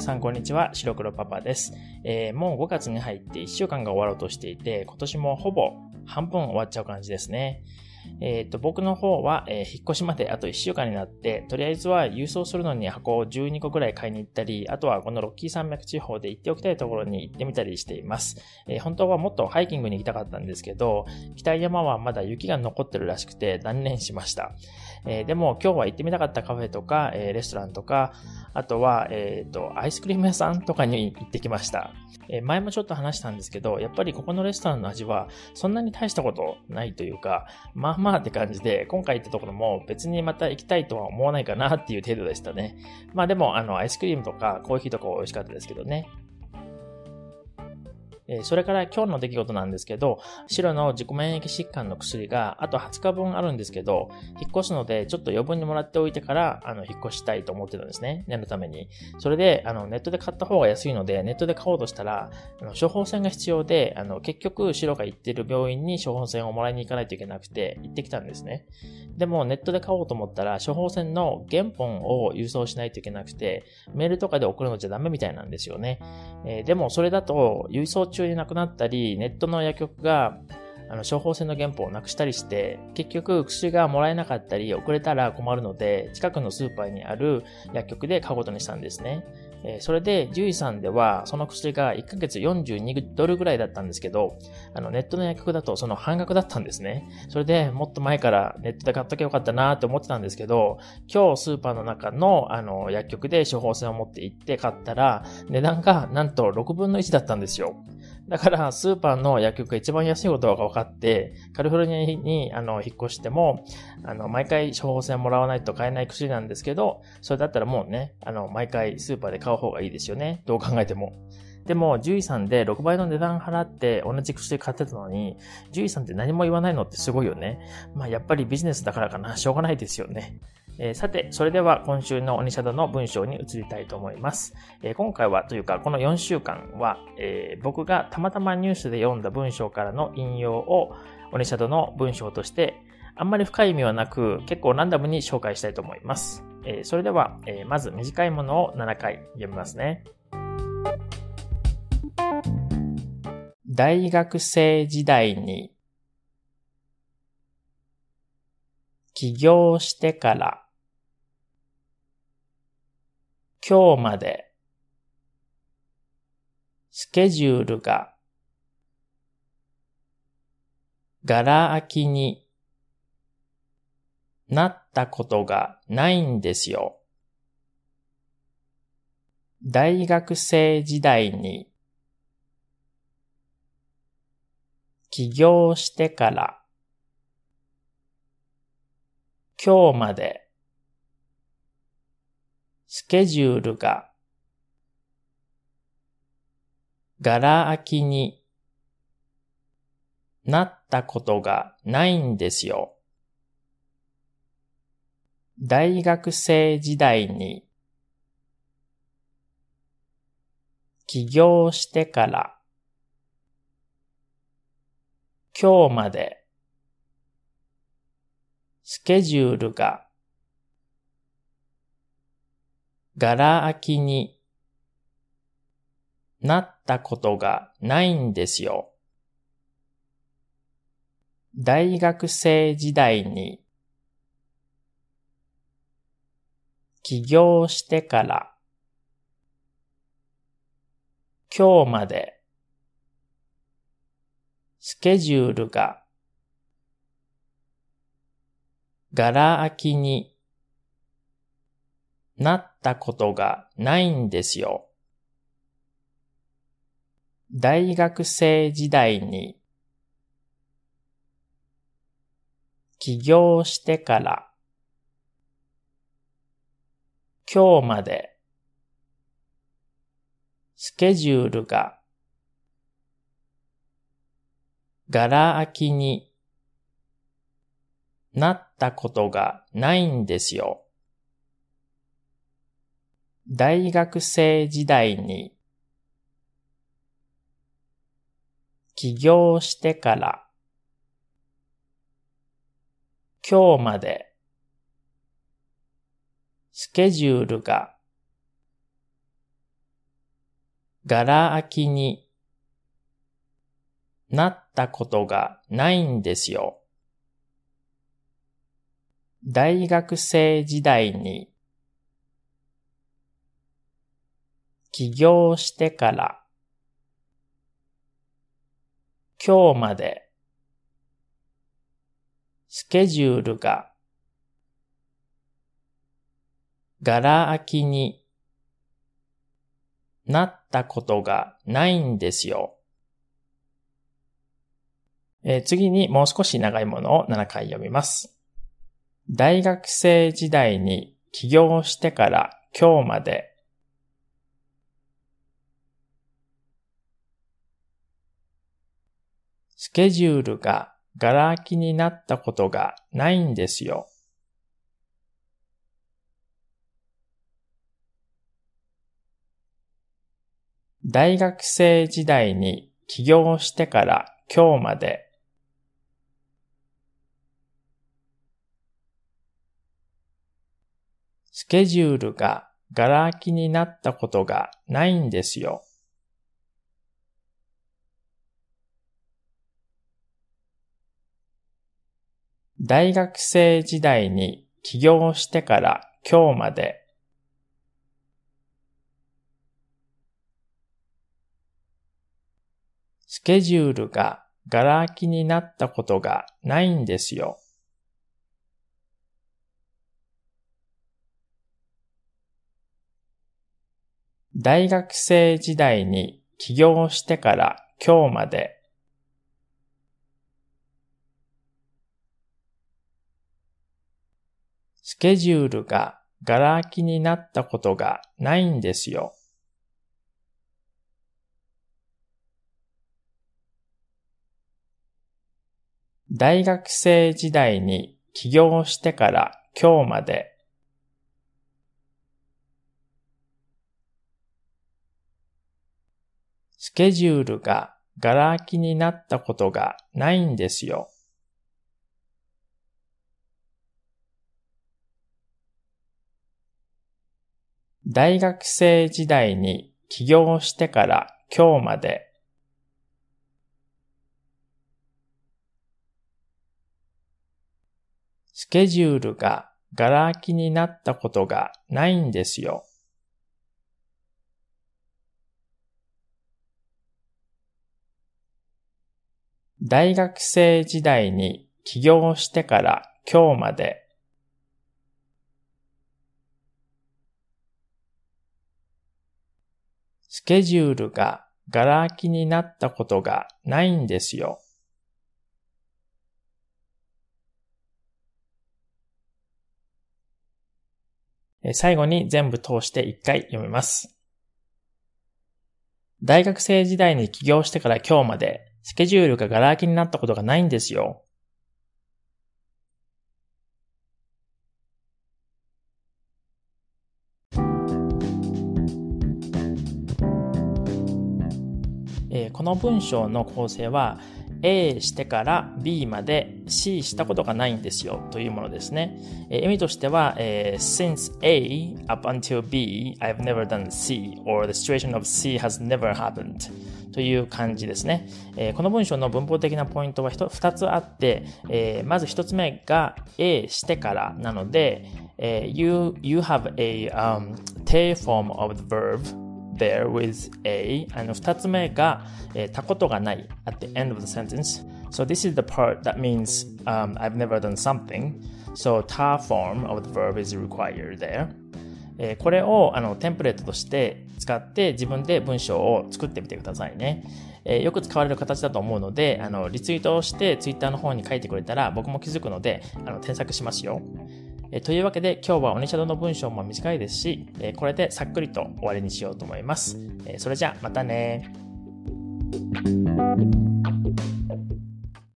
皆さんこんにちは、白黒パパです。えー、もう5月に入って1週間が終わろうとしていて、今年もほぼ半分終わっちゃう感じですね。えっ、と、僕の方は、えー、引っ越しまであと1週間になって、とりあえずは郵送するのに箱を12個くらい買いに行ったり、あとはこのロッキー山脈地方で行っておきたいところに行ってみたりしています。えー、本当はもっとハイキングに行きたかったんですけど、北山はまだ雪が残ってるらしくて断念しました。え、でも今日は行ってみたかったカフェとか、えレストランとか、あとは、えっ、と、アイスクリーム屋さんとかに行ってきました。え前もちょっと話したんですけど、やっぱりここのレストランの味はそんなに大したことないというか、まあまあまあって感じで、今回行ったところも別にまた行きたいとは思わないかなっていう程度でしたね。まあでも、あの、アイスクリームとかコーヒーとか美味しかったですけどね。えそれから今日の出来事なんですけど、白の自己免疫疾患の薬があと20日分あるんですけど、引っ越すのでちょっと余分にもらっておいてから、あの、引っ越したいと思ってたんですね。念のために。それで、あの、ネットで買った方が安いので、ネットで買おうとしたら、あの処方箋が必要で、あの、結局、白が行ってる病院に処方箋をもらいに行かないといけなくて、行ってきたんですね。でも、ネットで買おうと思ったら、処方箋の原本を郵送しないといけなくて、メールとかで送るのじゃダメみたいなんですよね。えー、でも、それだと、郵送中中になくなったり、ネットの薬局があの処方箋の原本をなくしたりして、結局薬がもらえなかったり遅れたら困るので、近くのスーパーにある薬局で買うことにしたんですね。えそれで、獣医さんでは、その薬が1ヶ月42ドルぐらいだったんですけど、あの、ネットの薬局だとその半額だったんですね。それでもっと前からネットで買っときゃよかったなって思ってたんですけど、今日スーパーの中の、あの、薬局で処方箋を持って行って買ったら、値段がなんと6分の1だったんですよ。だから、スーパーの薬局が一番安いことが分かって、カリフォルニアに、あの、引っ越しても、あの、毎回処方箋もらわないと買えない薬なんですけど、それだったらもうね、あの、毎回スーパーで買う方がいいですよね。どう考えても。でも、獣医さんで6倍の値段払って同じ薬買ってたのに、獣医さんって何も言わないのってすごいよね。まあ、やっぱりビジネスだからかな。しょうがないですよね。えー、さて、それでは今週のオニシャドの文章に移りたいと思います。えー、今回はというか、この4週間は、えー、僕がたまたまニュースで読んだ文章からの引用をオニシャドの文章として、あんまり深い意味はなく、結構ランダムに紹介したいと思います。えそれでは、えまず短いものを7回読みますね。大学生時代に起業してから今日まで、スケジュールが、ガラ空きになったことがないんですよ。大学生時代に起業してから今日までスケジュールが、ガラ空きになったことがないんですよ。大学生時代に起業してから今日までスケジュールがガラ空きになったことがないんですよ。大学生時代に起業してから今日までスケジュールがガラ空きになったことがないんですよ。大学生時代に起業してから今日までスケジュールがガラ空きになったことがないんですよ。大学生時代に起業してから今日までスケジュールがガラ空きになったことがないんですよ。大学生時代に起業してから今日までスケジュールがガラ空きになったことがないんですよ。えー、次にもう少し長いものを7回読みます。大学生時代に起業してから今日までスケジュールがガラ空きになったことがないんですよ。大学生時代に起業してから今日までスケジュールがガラ空きになったことがないんですよ。大学生時代に起業してから今日までスケジュールがガラ空きになったことがないんですよ。大学生時代に起業してから今日までスケジュールがガラ空きになったことがないんですよ。大学生時代に起業してから今日までスケジュールがガラ空きになったことがないんですよ。大学生時代に起業してから今日までスケジュールがガラ空きになったことがないんですよ。大学生時代に起業してから今日までスケジュールがガラ空きになったことがないんですよ。最後に全部通して一回読みます。大学生時代に起業してから今日まで、スケジュールがガラ空きになったことがないんですよ。えこの文章の構成は A してから B まで C したことがないんですよというものですね。えー、意味としては、えー、since A up until B I've never done C or the situation of C has never happened という感じですね。えー、この文章の文法的なポイントは2つあって、えー、まず1つ目が A してからなので、えー、you, you have a、um, t form of the verb there with a あの二つ目が、えー、たことがない at the end of the sentence so this is the part that means、um, I've never done something so ta form of the verb is required there えこれをあのテンプレートとして使って自分で文章を作ってみてくださいね。えー、よく使われる形だと思うので、あのリツイートをしてツイッターの方に書いてくれたら僕も気づくので、あの添削しますよ。えというわけで今日はオニシャドの文章も短いですし、えこれでさっくりと終わりにしようと思います。えそれじゃあまたね